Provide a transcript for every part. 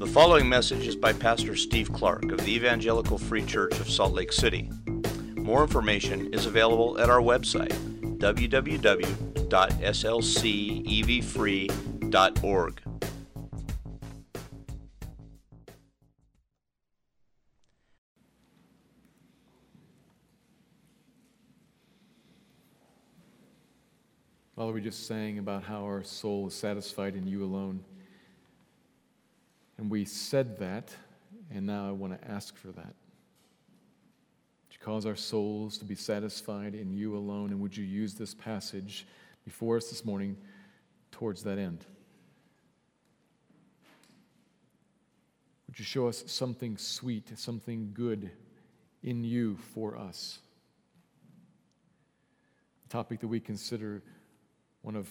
The following message is by Pastor Steve Clark of the Evangelical Free Church of Salt Lake City. More information is available at our website, www.slcevfree.org. Father, we just sang about how our soul is satisfied in you alone. And we said that, and now I want to ask for that. Would you cause our souls to be satisfied in you alone? And would you use this passage before us this morning towards that end? Would you show us something sweet, something good in you for us? The topic that we consider one of,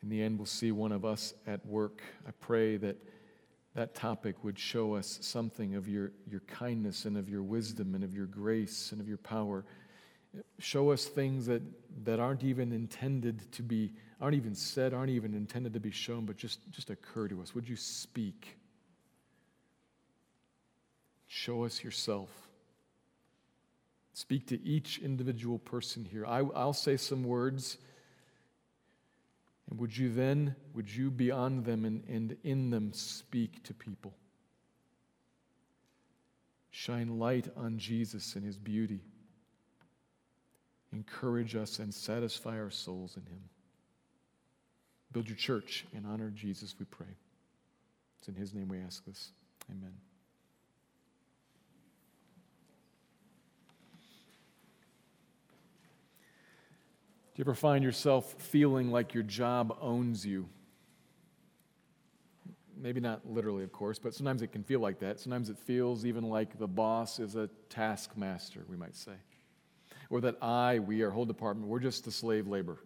in the end, we'll see one of us at work. I pray that that topic would show us something of your, your kindness and of your wisdom and of your grace and of your power. Show us things that, that aren't even intended to be, aren't even said, aren't even intended to be shown, but just, just occur to us. Would you speak? Show us yourself. Speak to each individual person here. I, I'll say some words and would you then, would you beyond them and, and in them speak to people? Shine light on Jesus and his beauty. Encourage us and satisfy our souls in him. Build your church and honor Jesus, we pray. It's in his name we ask this. Amen. Do you ever find yourself feeling like your job owns you? Maybe not literally, of course, but sometimes it can feel like that. Sometimes it feels even like the boss is a taskmaster, we might say. Or that I, we, our whole department, we're just the slave labor.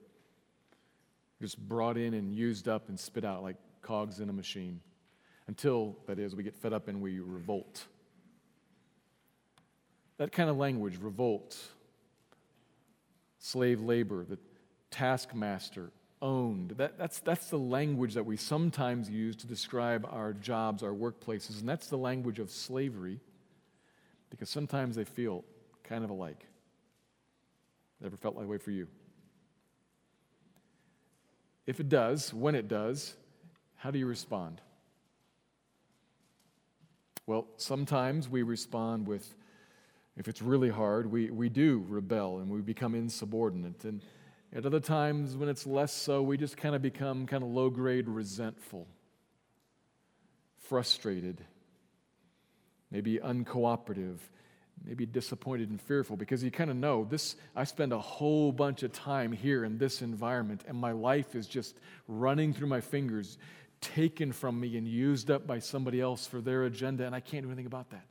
Just brought in and used up and spit out like cogs in a machine. Until, that is, we get fed up and we revolt. That kind of language, revolt, slave labor, the taskmaster, owned. That, that's, that's the language that we sometimes use to describe our jobs, our workplaces, and that's the language of slavery because sometimes they feel kind of alike. Ever felt that way for you? If it does, when it does, how do you respond? Well, sometimes we respond with if it's really hard, we, we do rebel and we become insubordinate. And at other times, when it's less so, we just kind of become kind of low grade resentful, frustrated, maybe uncooperative, maybe disappointed and fearful because you kind of know this. I spend a whole bunch of time here in this environment, and my life is just running through my fingers, taken from me and used up by somebody else for their agenda, and I can't do anything about that.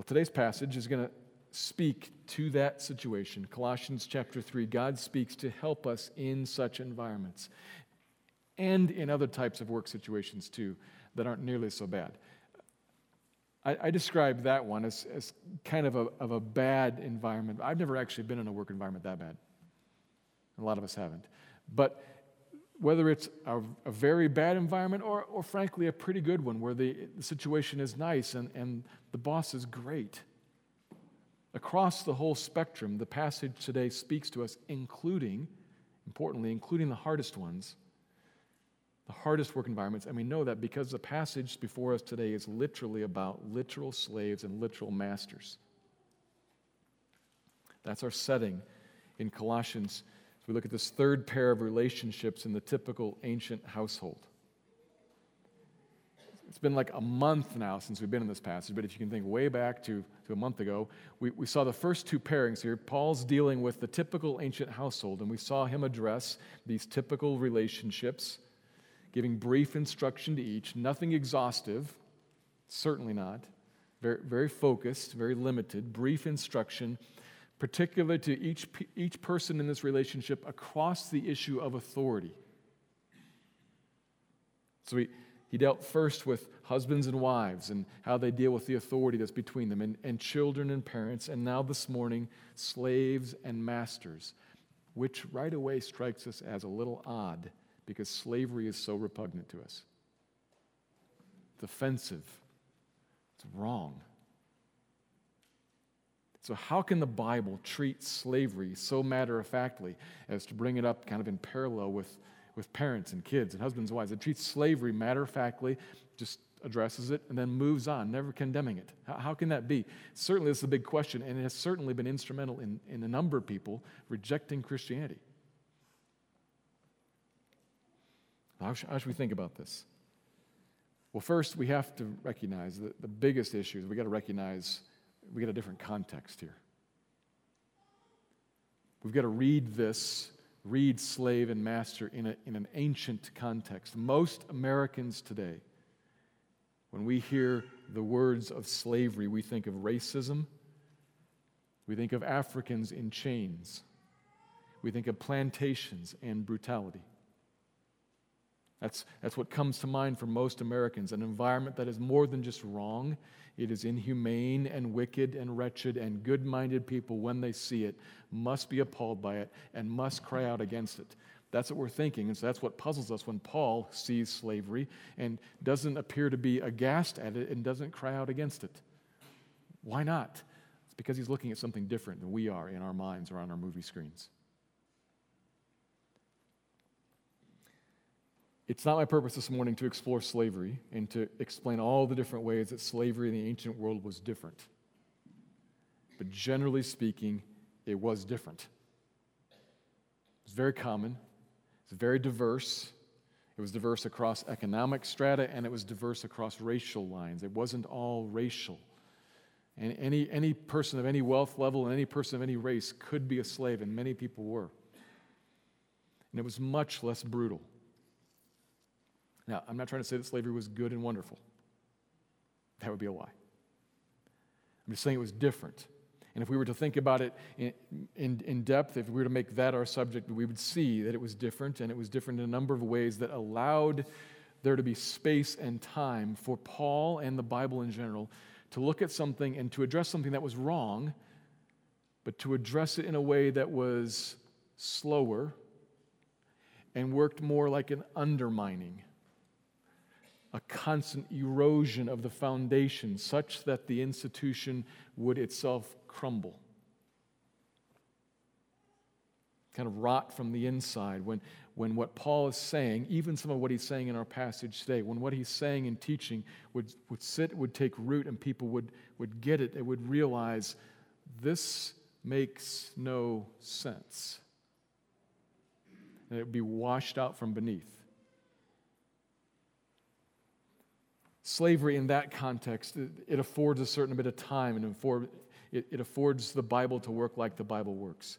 Well, today's passage is going to speak to that situation. Colossians chapter 3, God speaks to help us in such environments and in other types of work situations too that aren't nearly so bad. I, I describe that one as, as kind of a, of a bad environment. I've never actually been in a work environment that bad. A lot of us haven't. But whether it's a, a, very bad environment or, or frankly a pretty good one where the, the situation is nice and, and the boss is great. Across the whole spectrum, the passage today speaks to us, including, importantly, including the hardest ones, the hardest work environments. And we know that because the passage before us today is literally about literal slaves and literal masters. That's our setting in Colossians we look at this third pair of relationships in the typical ancient household. It's been like a month now since we've been in this passage, but if you can think way back to, to a month ago, we, we saw the first two pairings here. Paul's dealing with the typical ancient household, and we saw him address these typical relationships, giving brief instruction to each, nothing exhaustive, certainly not, very, very focused, very limited, brief instruction particular to each, each person in this relationship across the issue of authority. So he, he dealt first with husbands and wives and how they deal with the authority that's between them, and, and children and parents, and now this morning, slaves and masters, which right away strikes us as a little odd because slavery is so repugnant to us. It's offensive, it's wrong. So, how can the Bible treat slavery so matter of factly as to bring it up kind of in parallel with, with parents and kids and husbands and wives? It treats slavery matter of factly, just addresses it, and then moves on, never condemning it. How, how can that be? Certainly, is a big question, and it has certainly been instrumental in, in a number of people rejecting Christianity. How should, how should we think about this? Well, first, we have to recognize that the biggest issue is we got to recognize we got a different context here. We've got to read this, read slave and master in, a, in an ancient context. Most Americans today, when we hear the words of slavery, we think of racism, we think of Africans in chains, we think of plantations and brutality. That's, that's what comes to mind for most Americans an environment that is more than just wrong, it is inhumane and wicked and wretched, and good minded people, when they see it, must be appalled by it and must cry out against it. That's what we're thinking. And so that's what puzzles us when Paul sees slavery and doesn't appear to be aghast at it and doesn't cry out against it. Why not? It's because he's looking at something different than we are in our minds or on our movie screens. It's not my purpose this morning to explore slavery and to explain all the different ways that slavery in the ancient world was different. But generally speaking, it was different. It was very common, it was very diverse. It was diverse across economic strata and it was diverse across racial lines. It wasn't all racial. And any, any person of any wealth level and any person of any race could be a slave, and many people were. And it was much less brutal. Now, I'm not trying to say that slavery was good and wonderful. That would be a lie. I'm just saying it was different. And if we were to think about it in, in, in, depth, if we were to make that our subject, we would see that it was different, and it was different in a number of ways that allowed there to be space and time for Paul and the Bible in general to look at something and to address something that was wrong, but to address it in a way that was slower and worked more like an undermining a constant erosion of the foundation such that the institution would itself crumble. Kind of rot from the inside. When, when what Paul is saying, even some of what he's saying in our passage today, when what he's saying and teaching would, would sit, would take root, and people would, would get it, they would realize this makes no sense. And it would be washed out from beneath. Slavery in that context, it, affords a certain bit of time and it, it affords the Bible to work like the Bible works.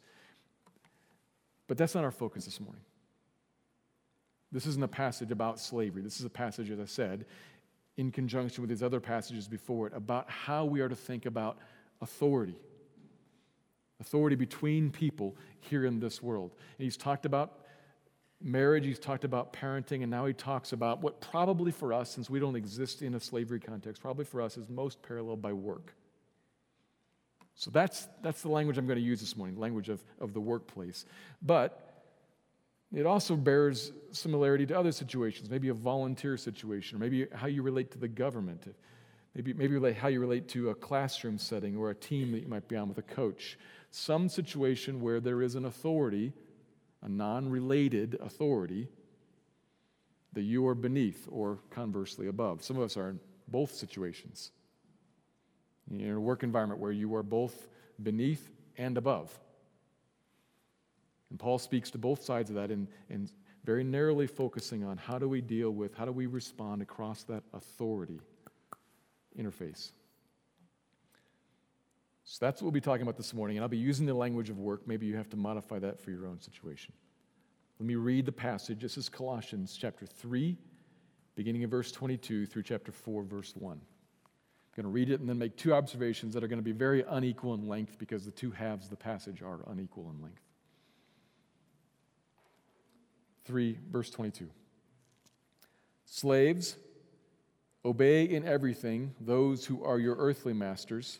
But that's not our focus this morning. This isn't a passage about slavery. This is a passage, as I said, in conjunction with these other passages before it, about how we are to think about authority. Authority between people here in this world. And he's talked about marriage, he's talked about parenting, and now he talks about what probably for us, since we don't exist in a slavery context, probably for us is most paralleled by work. So that's, that's the language I'm going to use this morning, language of, of the workplace. But it also bears similarity to other situations, maybe a volunteer situation, or maybe how you relate to the government, maybe, maybe how you relate to a classroom setting or a team that you might be on with a coach. Some situation where there is an authority a non related authority that you are beneath or conversely above. Some of us are in both situations. You're in a work environment where you are both beneath and above. And Paul speaks to both sides of that and, and very narrowly focusing on how do we deal with, how do we respond across that authority interface. So that's what we'll be talking about this morning, and I'll be using the language of work. Maybe you have to modify that for your own situation. Let me read the passage. This is Colossians chapter 3, beginning in verse 22 through chapter 4, verse 1. I'm going to read it and then make two observations that are going to be very unequal in length because the two halves of the passage are unequal in length. 3, verse 22. Slaves, obey in everything those who are your earthly masters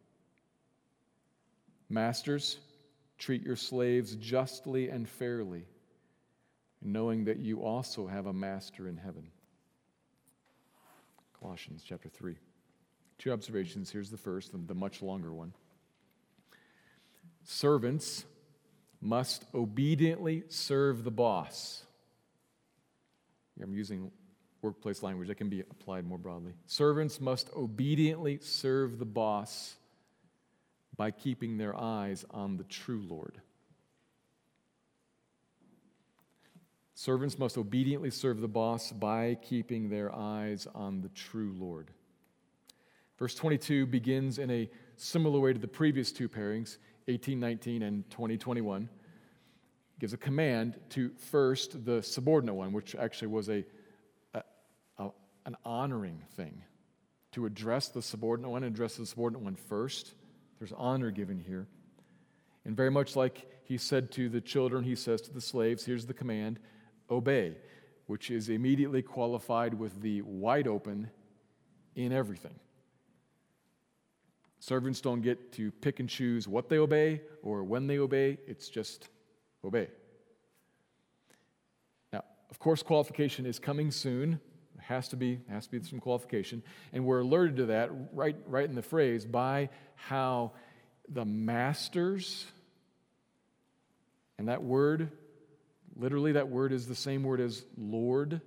Masters, treat your slaves justly and fairly, knowing that you also have a master in heaven. Colossians chapter 3. Two observations. Here's the first, the much longer one. Servants must obediently serve the boss. I'm using workplace language that can be applied more broadly. Servants must obediently serve the boss by keeping their eyes on the true Lord. Servants must obediently serve the boss by keeping their eyes on the true Lord. Verse 22 begins in a similar way to the previous two pairings, 1819 and 2021. Gives a command to first the subordinate one, which actually was a, a, a an honoring thing. To address the subordinate one, address the subordinate one first. There's honor given here. And very much like he said to the children, he says to the slaves, here's the command obey, which is immediately qualified with the wide open in everything. Servants don't get to pick and choose what they obey or when they obey, it's just obey. Now, of course, qualification is coming soon. Has to be, has to be some qualification. And we're alerted to that right, right in the phrase by how the masters, and that word, literally, that word is the same word as Lord.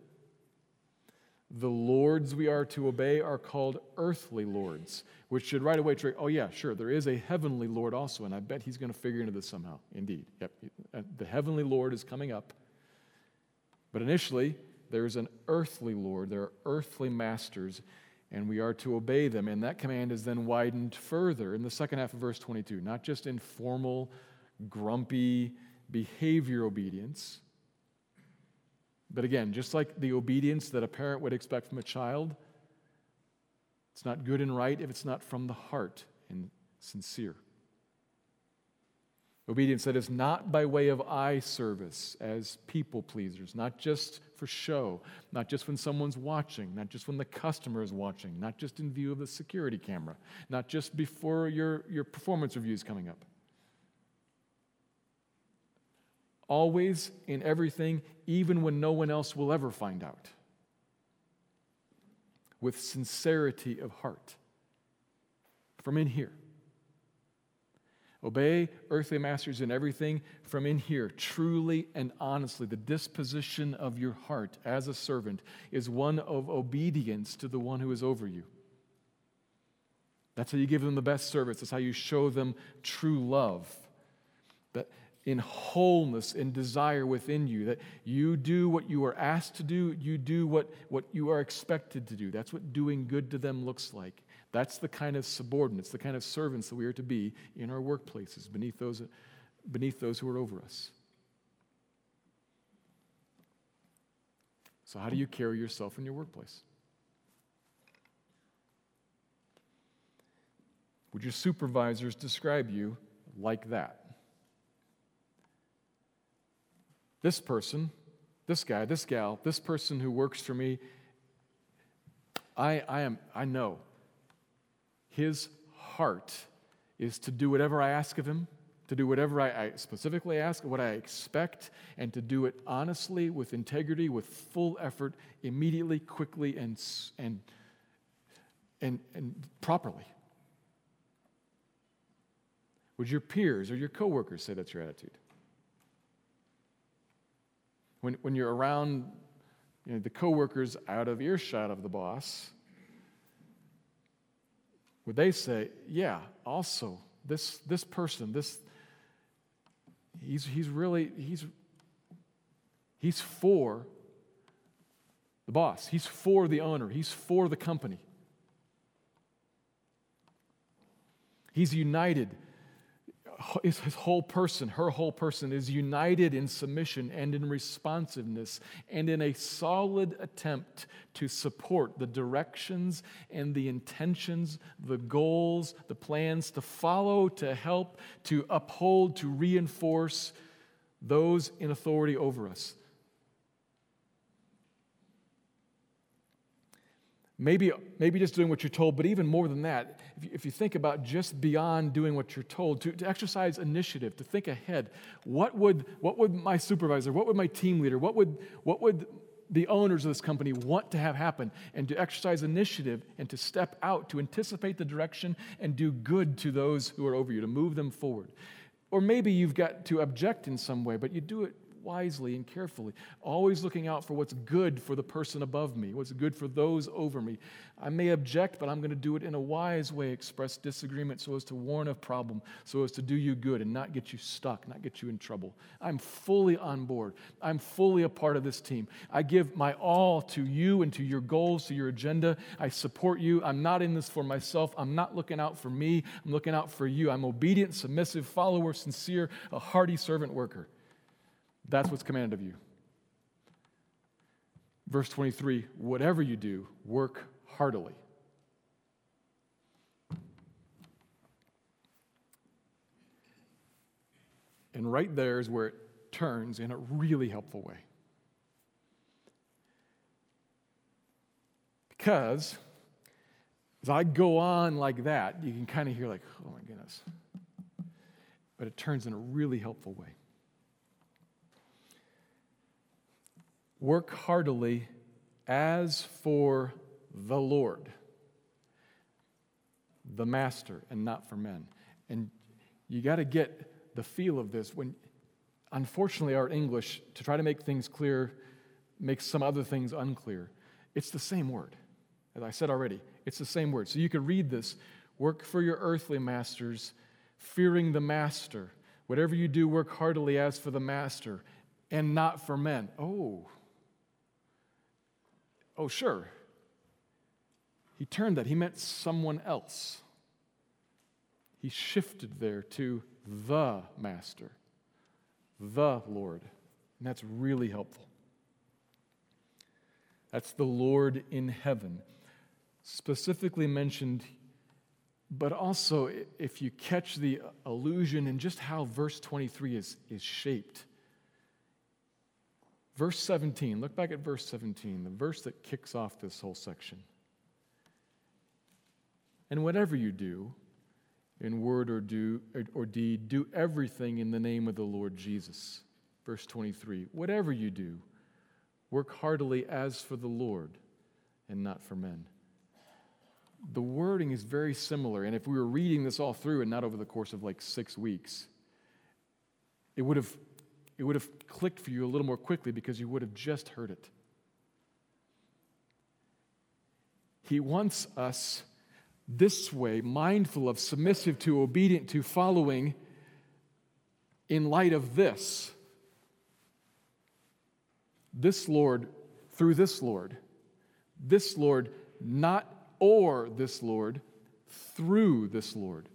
The lords we are to obey are called earthly lords, which should right away trigger, oh, yeah, sure, there is a heavenly Lord also, and I bet he's going to figure into this somehow. Indeed. Yep. Uh, the heavenly Lord is coming up. But initially, there's an earthly Lord, there are earthly masters, and we are to obey them. And that command is then widened further in the second half of verse 22, not just in formal, grumpy behavior obedience, but again, just like the obedience that a parent would expect from a child, it's not good and right if it's not from the heart and sincere. Obedience that is not by way of eye service as people pleasers, not just for show, not just when someone's watching, not just when the customer is watching, not just in view of the security camera, not just before your, your performance review is coming up. Always in everything, even when no one else will ever find out. With sincerity of heart. From in here. Obey earthly masters in everything from in here, truly and honestly. The disposition of your heart as a servant is one of obedience to the one who is over you. That's how you give them the best service. That's how you show them true love. That in wholeness and desire within you, that you do what you are asked to do, you do what, what you are expected to do. That's what doing good to them looks like. That's the kind of subordinates, the kind of servants that we are to be in our workplaces beneath those, beneath those who are over us. So, how do you carry yourself in your workplace? Would your supervisors describe you like that? This person, this guy, this gal, this person who works for me, I, I, am, I know his heart is to do whatever I ask of him, to do whatever I, I, specifically ask, what I expect, and to do it honestly, with integrity, with full effort, immediately, quickly, and, and, and, and properly. Would your peers or your coworkers say that's your attitude? When, when you're around you know, the coworkers out of earshot of the boss, would they say, yeah, also, this, this person, this, he's, he's really, he's, he's for the boss. He's for the owner. He's for the company. He's united his whole person, her whole person, is united in submission and in responsiveness and in a solid attempt to support the directions and the intentions, the goals, the plans, to follow, to help, to uphold, to reinforce those in authority over us. Maybe, maybe just doing what you're told, but even more than that, if you, if you think about just beyond doing what you're told, to, to exercise initiative, to think ahead, what would, what would my supervisor, what would my team leader, what would, what would the owners of this company want to have happen? And to exercise initiative and to step out, to anticipate the direction and do good to those who are over you, to move them forward. Or maybe you've got to object in some way, but you do it wisely and carefully, always looking out for what's good for the person above me, what's good for those over me. I may object, but I'm going to do it in a wise way, express disagreement so as to warn of problem, so as to do you good and not get you stuck, not get you in trouble. I'm fully on board. I'm fully a part of this team. I give my all to you and to your goals, to your agenda. I support you. I'm not in this for myself. I'm not looking out for me. I'm looking out for you. I'm obedient, submissive, follower, sincere, a hearty servant worker. That's what's commanded of you. Verse 23 whatever you do, work heartily. And right there is where it turns in a really helpful way. Because as I go on like that, you can kind of hear, like, oh my goodness. But it turns in a really helpful way. Work heartily as for the Lord, the Master, and not for men. And you got to get the feel of this when, unfortunately, our English, to try to make things clear, makes some other things unclear. It's the same word. As I said already, it's the same word. So you could read this work for your earthly masters, fearing the master. Whatever you do, work heartily as for the master and not for men. Oh, Oh, sure. He turned that. He meant someone else. He shifted there to the Master, the Lord. And that's really helpful. That's the Lord in heaven, specifically mentioned, but also if you catch the allusion in just how verse 23 is, is shaped Verse 17, look back at verse 17, the verse that kicks off this whole section. And whatever you do, in word or, do, or deed, do everything in the name of the Lord Jesus. Verse 23 Whatever you do, work heartily as for the Lord and not for men. The wording is very similar, and if we were reading this all through and not over the course of like six weeks, it would have it would have clicked for you a little more quickly because you would have just heard it. He wants us this way, mindful of, submissive to, obedient to, following in light of this. This Lord, through this Lord. This Lord, not or this Lord, through this Lord.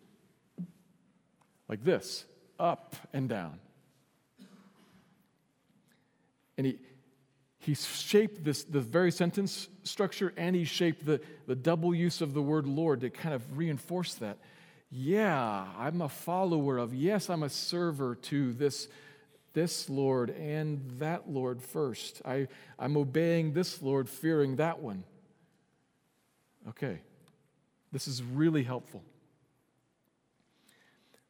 Like this, up and down. And he, he shaped this the very sentence structure and he shaped the, the double use of the word Lord to kind of reinforce that. Yeah, I'm a follower of, yes, I'm a server to this, this Lord and that Lord first. I, I'm obeying this Lord, fearing that one. Okay, this is really helpful.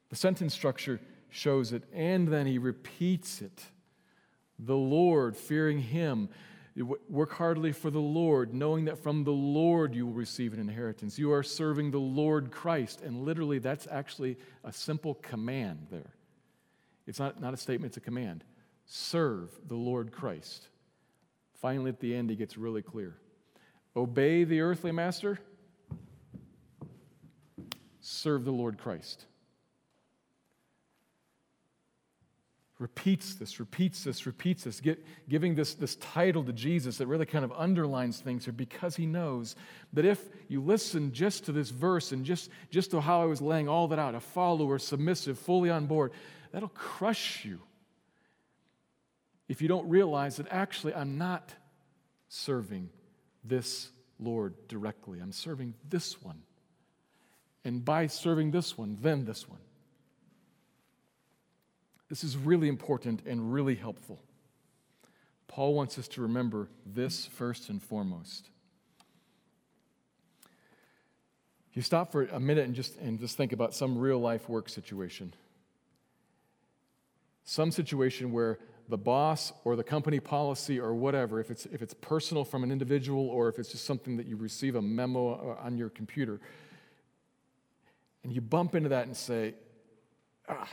The sentence structure shows it, and then he repeats it the Lord, fearing Him. Work heartily for the Lord, knowing that from the Lord you will receive an inheritance. You are serving the Lord Christ. And literally, that's actually a simple command there. It's not, not a statement, it's a command. Serve the Lord Christ. Finally, at the end, he gets really clear Obey the earthly master, serve the Lord Christ. Repeats this, repeats this, repeats this, get, giving this, this title to Jesus that really kind of underlines things here because he knows that if you listen just to this verse and just, just to how I was laying all that out, a follower, submissive, fully on board, that'll crush you if you don't realize that actually I'm not serving this Lord directly. I'm serving this one. And by serving this one, then this one. This is really important and really helpful. Paul wants us to remember this first and foremost. If You stop for a minute and just, and just think about some real life work situation. Some situation where the boss or the company policy or whatever, if it's, if it's personal from an individual or if it's just something that you receive a memo on your computer, and you bump into that and say, ah,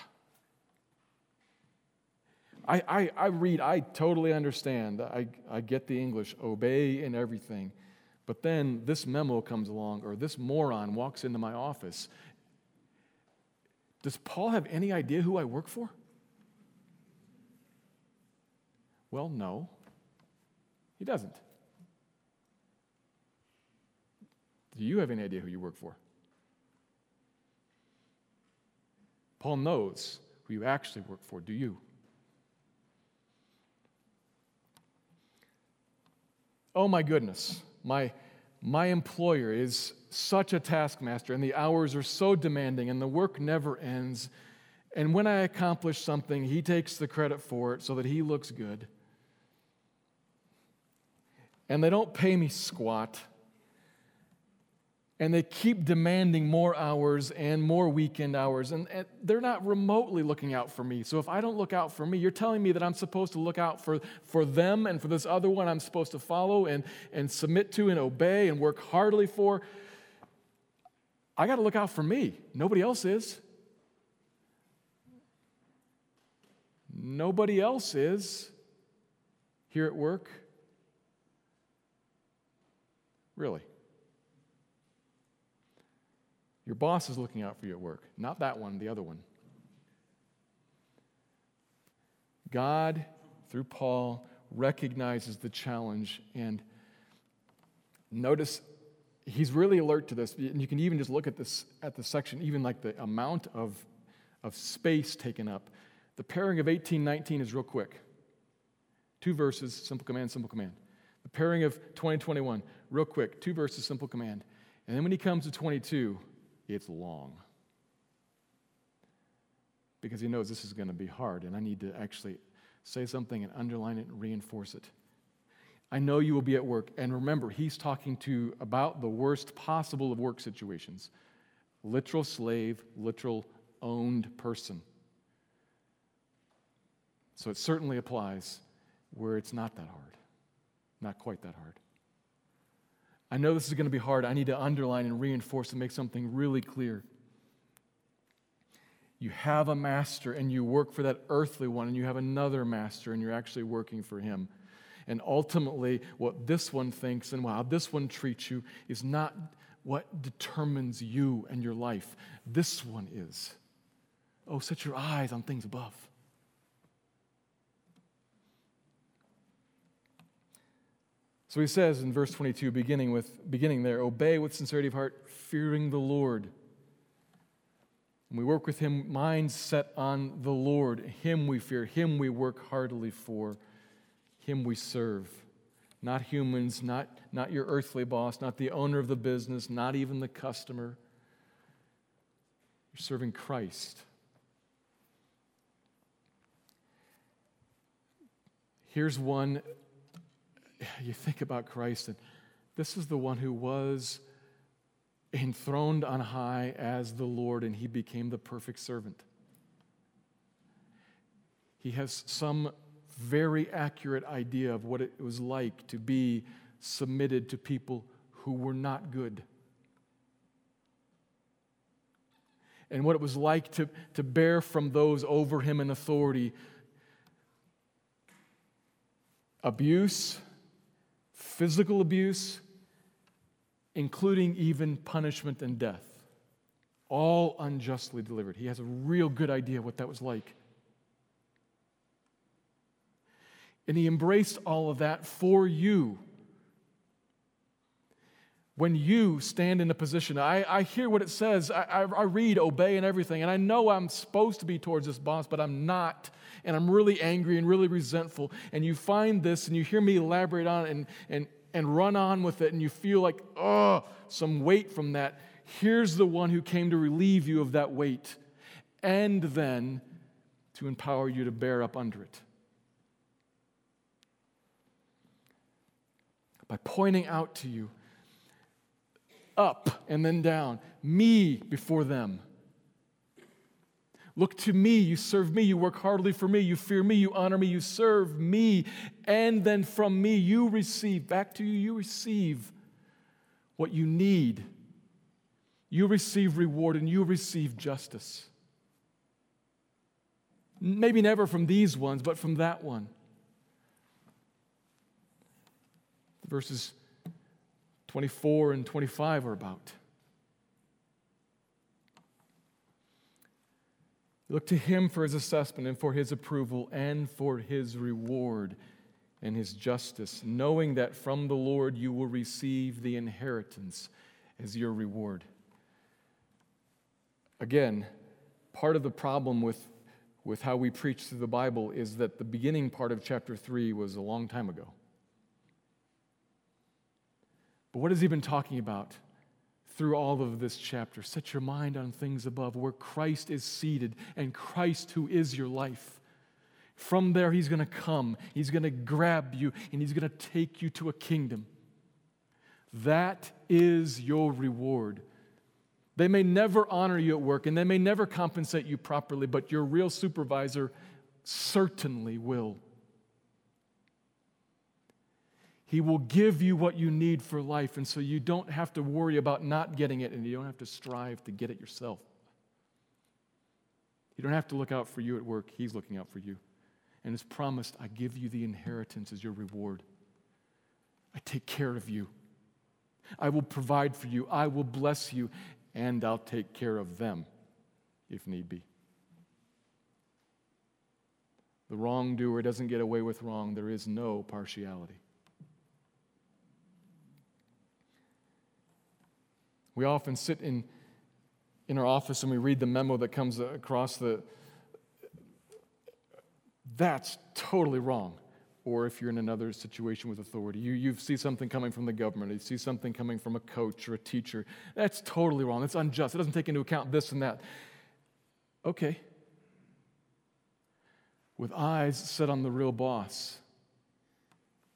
I, I, I read, I totally understand. I, I get the English, obey and everything. But then this memo comes along, or this moron walks into my office. Does Paul have any idea who I work for? Well, no, he doesn't. Do you have any idea who you work for? Paul knows who you actually work for. Do you? Oh my goodness, my, my employer is such a taskmaster, and the hours are so demanding, and the work never ends. And when I accomplish something, he takes the credit for it so that he looks good. And they don't pay me squat and they keep demanding more hours and more weekend hours and, and, they're not remotely looking out for me. So if i don't look out for me you're telling me that i'm supposed to look out for, for them and for this other one i'm supposed to follow and, and submit to and obey and work heartily for? I got to look out for me. Nobody else is. Nobody else is here at work. Really your boss is looking out for you at work, not that one, the other one. God, through Paul, recognizes the challenge and notice he's really alert to this. And you can even just look at this at the section, even like the amount of, of space taken up. The pairing of 1819 is real quick. Two verses, simple command, simple command. The pairing of 2021, real quick, two verses, simple command. And then when he comes to 22, it's long. Because he knows this is going to be hard, and I need to actually say something and underline it and reinforce it. I know you will be at work. And remember, he's talking to about the worst possible of work situations literal slave, literal owned person. So it certainly applies where it's not that hard, not quite that hard. I know this is going to be hard. I need to underline and reinforce and make something really clear. You have a master and you work for that earthly one, and you have another master and you're actually working for him. And ultimately, what this one thinks and how this one treats you is not what determines you and your life. This one is. Oh, set your eyes on things above. So he says in verse 22, beginning with beginning there, obey with sincerity of heart, fearing the Lord. And we work with him, minds set on the Lord. Him we fear, him we work heartily for, him we serve. Not humans, not, not your earthly boss, not the owner of the business, not even the customer. You're serving Christ. Here's one you think about Christ, and this is the one who was enthroned on high as the Lord, and he became the perfect servant. He has some very accurate idea of what it was like to be submitted to people who were not good. And what it was like to, to bear from those over him in authority abuse, physical abuse, including even punishment and death, all unjustly delivered. He has a real good idea what that was like. And he embraced all of that for you when you stand in a position, I, I hear what it says. I, I, I read, obey, and everything. And I know I'm supposed to be towards this boss, but I'm not. And I'm really angry and really resentful. And you find this and you hear me elaborate on it and, and, and run on with it. And you feel like, oh, some weight from that. Here's the one who came to relieve you of that weight and then to empower you to bear up under it. By pointing out to you up and then down, me before them. Look to me, you serve me, you work heartily for me, you fear me, you honor me, you serve me, and then from me you receive, back to you, you receive what you need. You receive reward and you receive justice. Maybe never from these ones, but from that one. Verses 24 and 25 are about. Look to him for his assessment and for his approval and for his reward and his justice, knowing that from the Lord you will receive the inheritance as your reward. Again, part of the problem with, with how we preach through the Bible is that the beginning part of chapter 3 was a long time ago. But what has he been talking about through all of this chapter? Set your mind on things above where Christ is seated and Christ who is your life. From there, he's going to come, he's going to grab you, and he's going to take you to a kingdom. That is your reward. They may never honor you at work and they may never compensate you properly, but your real supervisor certainly will. He will give you what you need for life, and so you don't have to worry about not getting it, and you don't have to strive to get it yourself. You don't have to look out for you at work, He's looking out for you. And it's promised, I give you the inheritance as your reward. I take care of you. I will provide for you. I will bless you, and I'll take care of them if need be. The wrongdoer doesn't get away with wrong, there is no partiality. We often sit in, in our office and we read the memo that comes across the, that's totally wrong. Or if you're in another situation with authority, you, you see something coming from the government, you see something coming from a coach or a teacher, that's totally wrong. That's unjust. It doesn't take into account this and that. Okay. With eyes set on the real boss,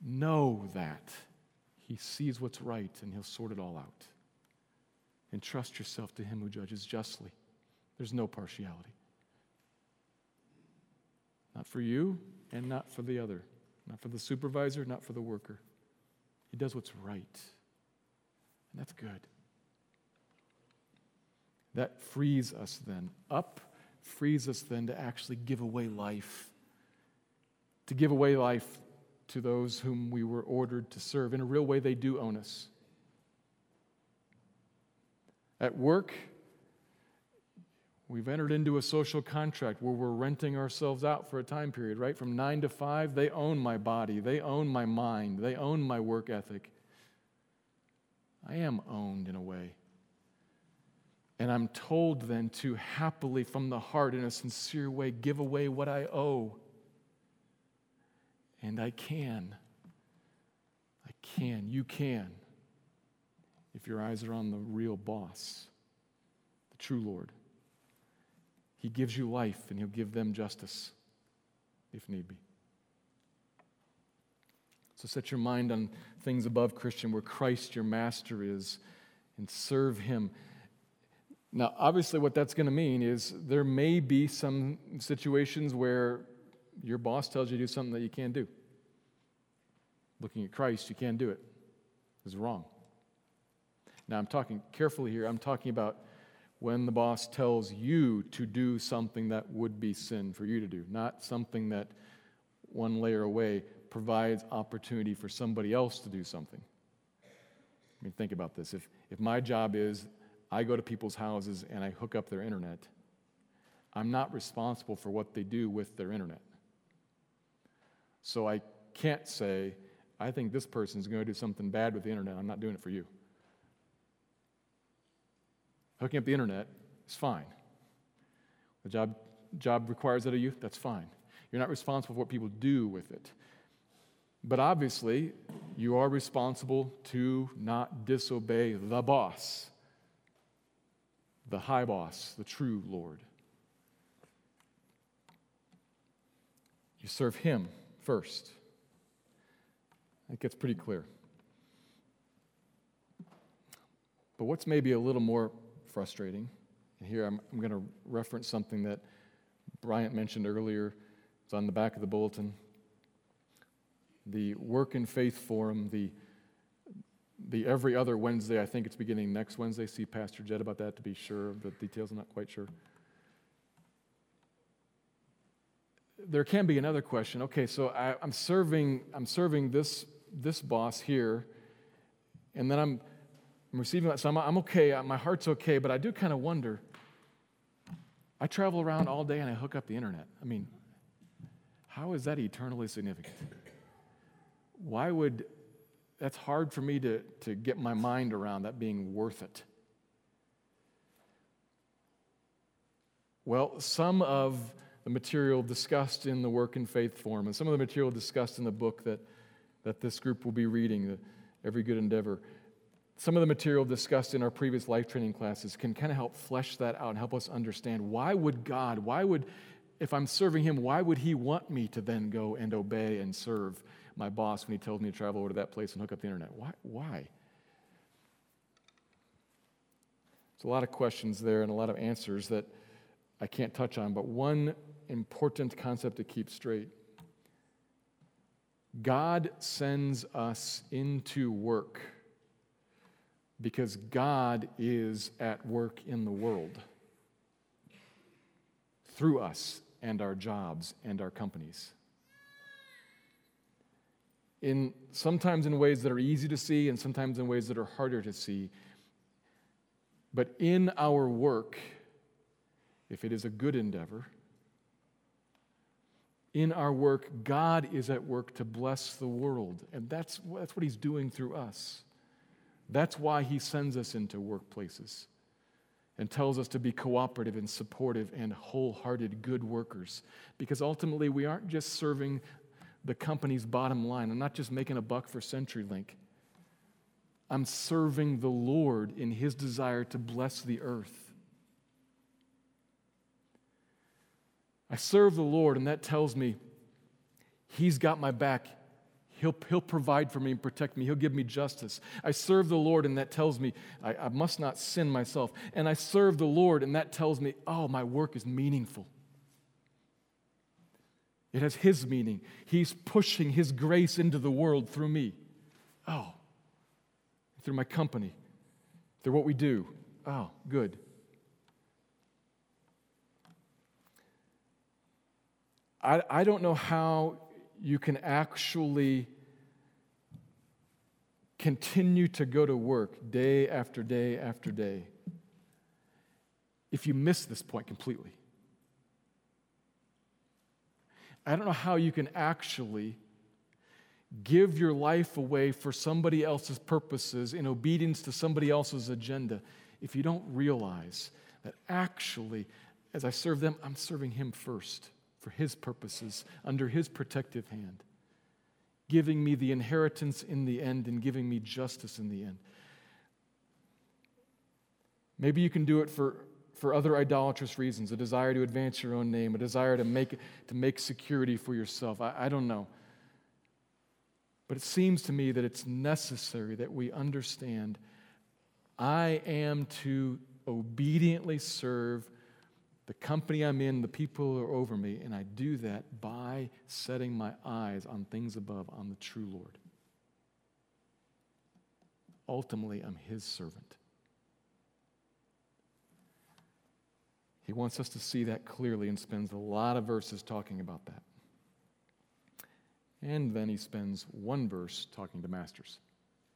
know that he sees what's right and he'll sort it all out and trust yourself to him who judges justly. There's no partiality. Not for you and not for the other. Not for the supervisor, not for the worker. He does what's right. And that's good. That frees us then. Up frees us then to actually give away life. To give away life to those whom we were ordered to serve. In a real way, they do own us. At work, we've entered into a social contract where we're renting ourselves out for a time period, right? From nine to five, they own my body, they own my mind, they own my work ethic. I am owned in a way. And I'm told then to happily, from the heart, in a sincere way, give away what I owe. And I can. I can. You can if your eyes are on the real boss, the true Lord. He gives you life and He'll give them justice if need be. So set your mind on things above, Christian, where Christ your master is, and serve Him. Now, obviously, what that's going to mean is there may be some situations where your boss tells you to do something that you can't do. Looking at Christ, you can't do it. It's wrong. Now, I'm talking carefully here. I'm talking about when the boss tells you to do something that would be sin for you to do, not something that one layer away provides opportunity for somebody else to do something. I mean, think about this. If, if my job is I go to people's houses and I hook up their internet, I'm not responsible for what they do with their internet. So I can't say, I think this person's going to do something bad with the internet. I'm not doing it for you. Hooking up the internet is fine. The job, job requires that of you, that's fine. You're not responsible for what people do with it. But obviously, you are responsible to not disobey the boss, the high boss, the true Lord. You serve Him first. It gets pretty clear. But what's maybe a little more frustrating, and here I'm, I'm going to reference something that Bryant mentioned earlier, it's on the back of the bulletin. The Work and Faith Forum, the the every other Wednesday, I think it's beginning next Wednesday. See Pastor Jed about that to be sure the details. I'm not quite sure. there can be another question. Okay, so I, am serving, I'm serving this, this boss here, and then I'm, I'm receiving that. So I'm, I'm okay, uh, my heart's okay, but I do kind of wonder. I travel around all day and I hook up the internet. I mean, how is that eternally significant? Why would, that's hard for me to, to get my mind around that being worth it. Well, some of the material discussed in the Work and Faith Forum, and some of the material discussed in the book that, that this group will be reading, the Every Good Endeavor. Some of the material discussed in our previous life training classes can kind of help flesh that out and help us understand why would God, why would, if I'm serving Him, why would He want me to then go and obey and serve my boss when He tells me to travel over to that place and hook up the internet? Why? Why? There's a lot of questions there and a lot of answers that I can't touch on, but one important concept to keep straight God sends us into work because God is at work in the world through us and our jobs and our companies. In sometimes in ways that are easy to see and sometimes in ways that are harder to see. But in our work, if it is a good endeavor, in our work, God is at work to bless the world. And that's, that's what He's doing through us. That's why He sends us into workplaces and tells us to be cooperative and supportive and wholehearted good workers. Because ultimately, we aren't just serving the company's bottom line. I'm not just making a buck for CenturyLink. I'm serving the Lord in His desire to bless the earth. I serve the Lord, and that tells me He's got my back. He'll, he'll provide for me and protect me. He'll give me justice. I serve the Lord, and that tells me I, I must not sin myself. And I serve the Lord, and that tells me, oh, my work is meaningful. It has His meaning. He's pushing His grace into the world through me. Oh, through my company, through what we do. Oh, good. I, I don't know how you can actually continue to go to work day after day after day if you miss this point completely. I don't know how you can actually give your life away for somebody else's purposes in obedience to somebody else's agenda if you don't realize that actually, as I serve them, I'm serving Him first for His purposes under His protective hand, giving me the inheritance in the end and giving me justice in the end. Maybe you can do it for, for other idolatrous reasons a desire to advance your own name, a desire to make, to make security for yourself. I, I don't know. But it seems to me that it's necessary that we understand I am to obediently serve the company I'm in, the people are over me, and I do that by setting my eyes on things above, on the true Lord. Ultimately, I'm His servant. He wants us to see that clearly and spends a lot of verses talking about that. And then he spends one verse talking to masters.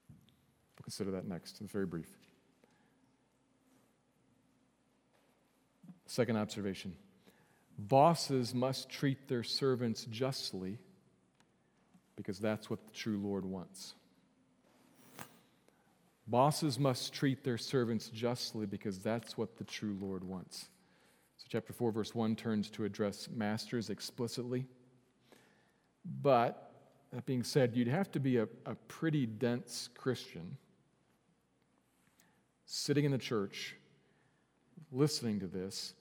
We'll consider that next. It's very brief. Second observation bosses must treat their servants justly because that's what the true Lord wants. Bosses must treat their servants justly because that's what the true Lord wants. So, chapter 4, verse 1 turns to address masters explicitly. But, that being said, you'd have to be a, a pretty dense Christian sitting in the church, listening to this.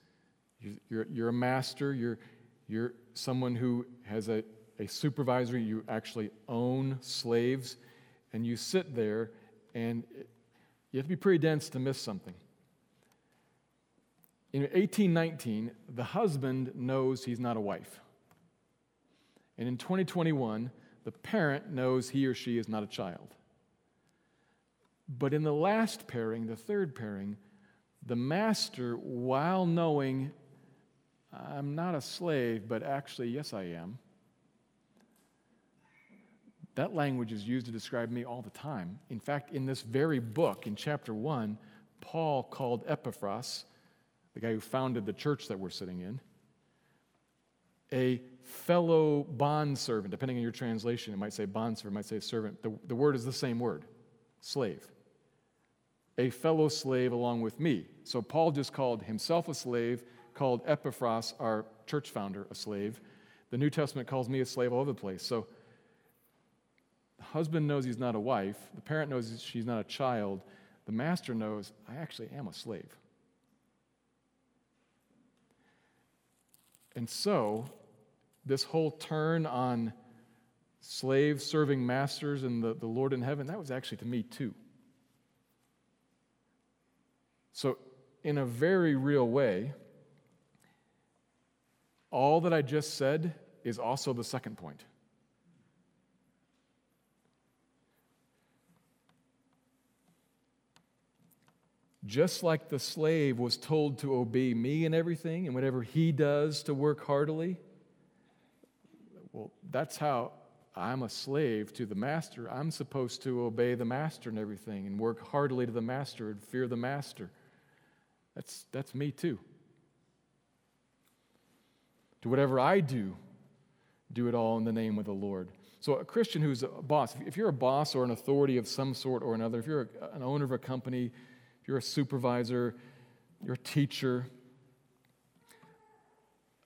You're, you're a master, you're, you're someone who has a, a supervisor, you actually own slaves, and you sit there and you have to be pretty dense to miss something. In 1819, the husband knows he's not a wife. And in 2021, the parent knows he or she is not a child. But in the last pairing, the third pairing, the master, while knowing I'm not a slave, but actually, yes, I am, that language is used to describe me all the time. In fact, in this very book, in chapter 1, Paul called Epaphras, the guy who founded the church that we're sitting in, a fellow bondservant. Depending on your translation, it might say bondservant, it might say servant. The, the word is the same word slave. A fellow slave along with me. So Paul just called himself a slave, called Epaphras, our church founder, a slave. The New Testament calls me a slave all over the place. So the husband knows he's not a wife, the parent knows she's not a child, the master knows I actually am a slave. And so, this whole turn on slaves serving masters and the, the Lord in heaven, that was actually to me too. So, in a very real way, all that I just said is also the second point. Just like the slave was told to obey me in everything and whatever he does to work heartily, well, that's how I'm a slave to the master. I'm supposed to obey the master and everything and work heartily to the master and fear the master. That's, that's me too. To whatever I do, do it all in the name of the Lord. So, a Christian who's a boss, if you're a boss or an authority of some sort or another, if you're an owner of a company, if you're a supervisor, you're a teacher,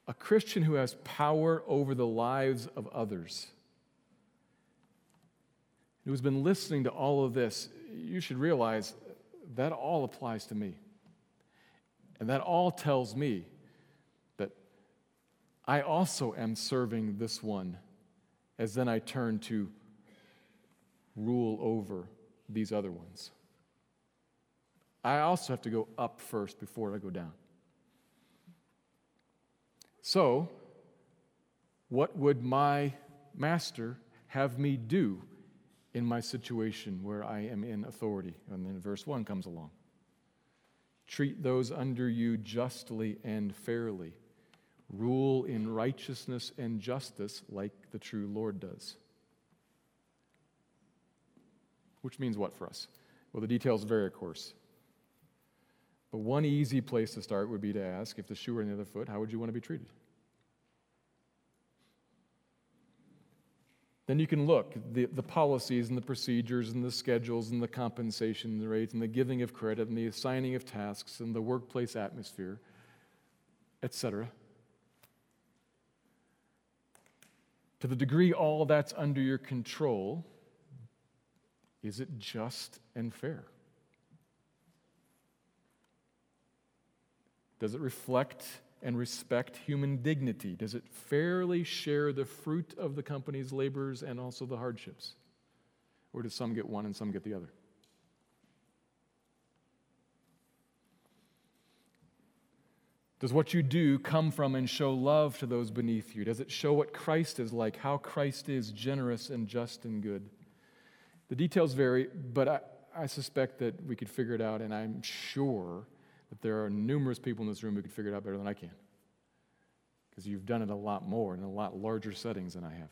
a Christian who has power over the lives of others, who's been listening to all of this, you should realize that all applies to me. And that all tells me I also am serving this one as then I turn to rule over these other ones. I also have to go up first before I go down. So, what would my master have me do in my situation where I am in authority? And then verse 1 comes along. Treat those under you justly and fairly. Rule in righteousness and justice like the true Lord does. Which means what for us? Well, the details vary, of course. But one easy place to start would be to ask if the shoe were on the other foot, how would you want to be treated? Then you can look the, the policies and the procedures and the schedules and the compensation rates and the giving of credit and the assigning of tasks and the workplace atmosphere, etc. To the degree all that's under your control, is it just and fair? Does it reflect and respect human dignity? Does it fairly share the fruit of the company's labors and also the hardships? Or do some get one and some get the other? Does what you do come from and show love to those beneath you? Does it show what Christ is like, how Christ is generous and just and good? The details vary, but I, I suspect that we could figure it out, and I'm sure that there are numerous people in this room who could figure it out better than I can. Because you've done it a lot more in a lot larger settings than I have.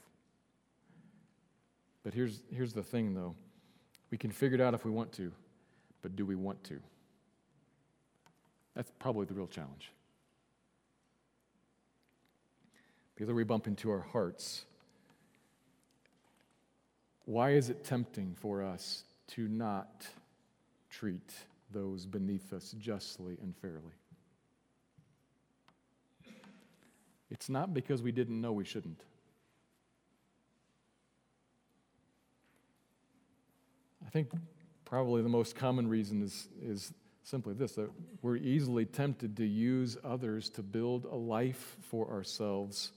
But here's, here's the thing, though we can figure it out if we want to, but do we want to? That's probably the real challenge. Because we bump into our hearts Why is it tempting for us to not treat those beneath us justly and fairly? It's not because we didn't know we shouldn't. I think probably the most common reason is, is simply this that we're easily tempted to use others to build a life for ourselves.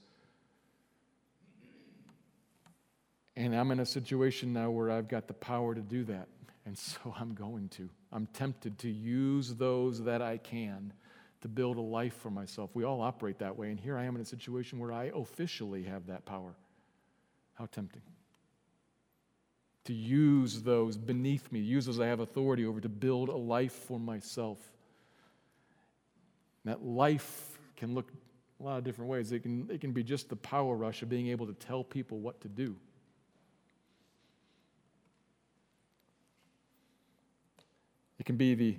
And I'm in a situation now where I've got the power to do that. And so I'm going to. I'm tempted to use those that I can to build a life for myself. We all operate that way. And here I am in a situation where I officially have that power. How tempting to use those beneath me, use those I have authority over to build a life for myself. that life can look a lot of different ways. It can, it can be just the power rush of being able to tell people what to do. Can be the,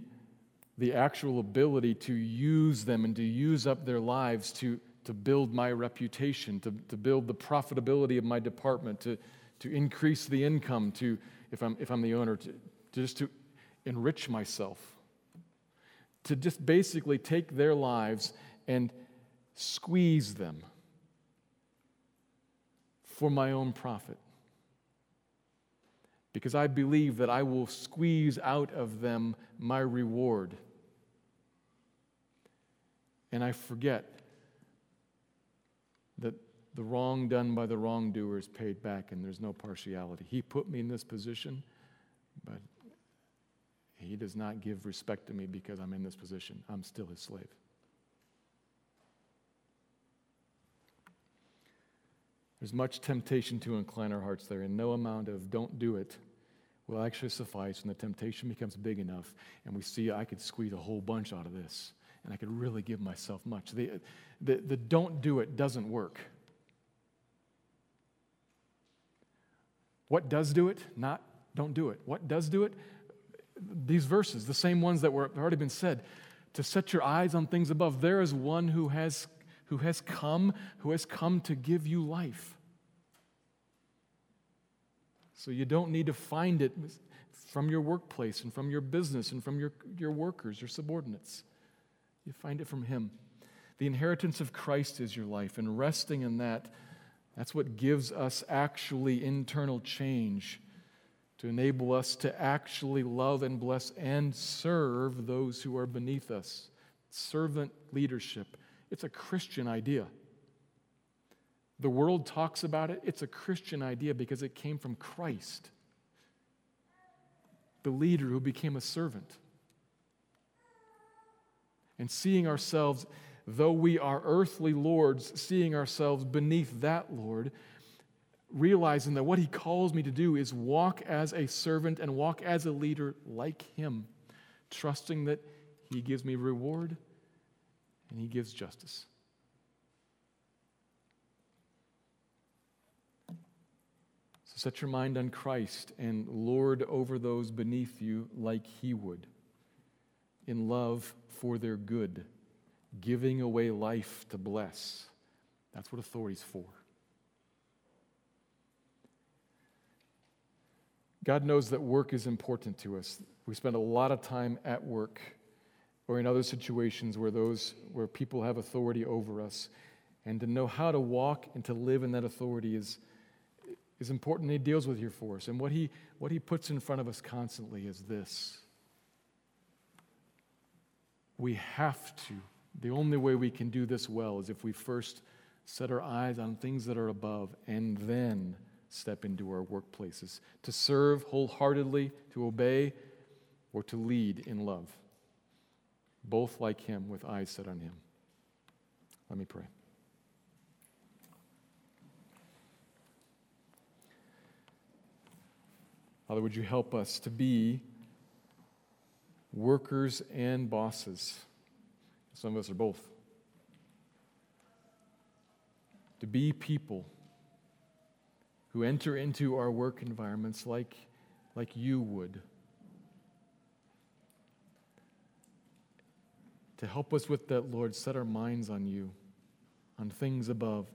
the actual ability to use them and to use up their lives to, to build my reputation, to, to build the profitability of my department, to, to increase the income, to, if I'm, if I'm the owner, to, to just to enrich myself, to just basically take their lives and squeeze them for my own profit. Because I believe that I will squeeze out of them my reward. And I forget that the wrong done by the wrongdoer is paid back and there's no partiality. He put me in this position, but he does not give respect to me because I'm in this position. I'm still his slave. There's much temptation to incline our hearts there, and no amount of don't do it will actually suffice when the temptation becomes big enough and we see I could squeeze a whole bunch out of this and I could really give myself much. The, the, the don't do it doesn't work. What does do it? Not don't do it. What does do it? These verses, the same ones that were already been said, to set your eyes on things above. There is one who has who has come, who has come to give you life. So you don't need to find it from your workplace and from your business and from your, your workers, your subordinates. You find it from Him. The inheritance of Christ is your life, and resting in that that's what gives us actually internal change to enable us to actually love and bless and serve those who are beneath us. Servant leadership. It's a Christian idea. The world talks about it, it's a Christian idea because it came from Christ, the leader who became a servant. And seeing ourselves though we are earthly lords, seeing ourselves beneath that Lord, realizing that what He calls me to do is walk as a servant and walk as a leader like Him, trusting that He gives me reward and He gives justice. So set your mind on Christ and lord over those beneath you like He would, in love for their good giving away life to bless. That's what authority's for. God knows that work is important to us. We spend a lot of time at work or in other situations where those where people have authority over us. And to know how to walk and to live in that authority is, is important. He deals with here for us. And what he, what he puts in front of us constantly is this. We have to the only way we can do this well is if we first set our eyes on things that are above and then step into our workplaces to serve wholeheartedly, to obey, or to lead in love. Both like Him with eyes set on Him. Let me pray. Father, would you help us to be workers and bosses? Some of us are both. To be people who enter into our work environments like, like you would. To help us with that, Lord, set our minds on you, on things above,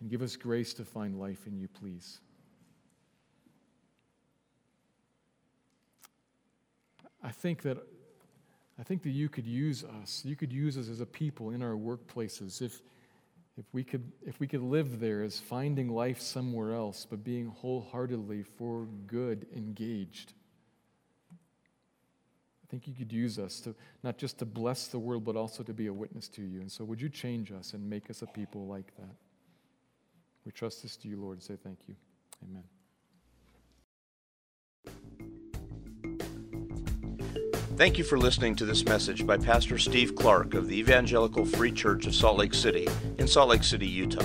and give us grace to find life in you, please. I think that I think that you could use us. You could use us as a people in our workplaces if if we could if we could live there as finding life somewhere else but being wholeheartedly for good engaged. I think you could use us to not just to bless the world, but also to be a witness to you. And so would you change us and make us a people like that? We trust this to you, Lord, and say thank you. Amen. Thank you for listening to this message by Pastor Steve Clark of the Evangelical Free Church of Salt Lake City in Salt Lake City, Utah.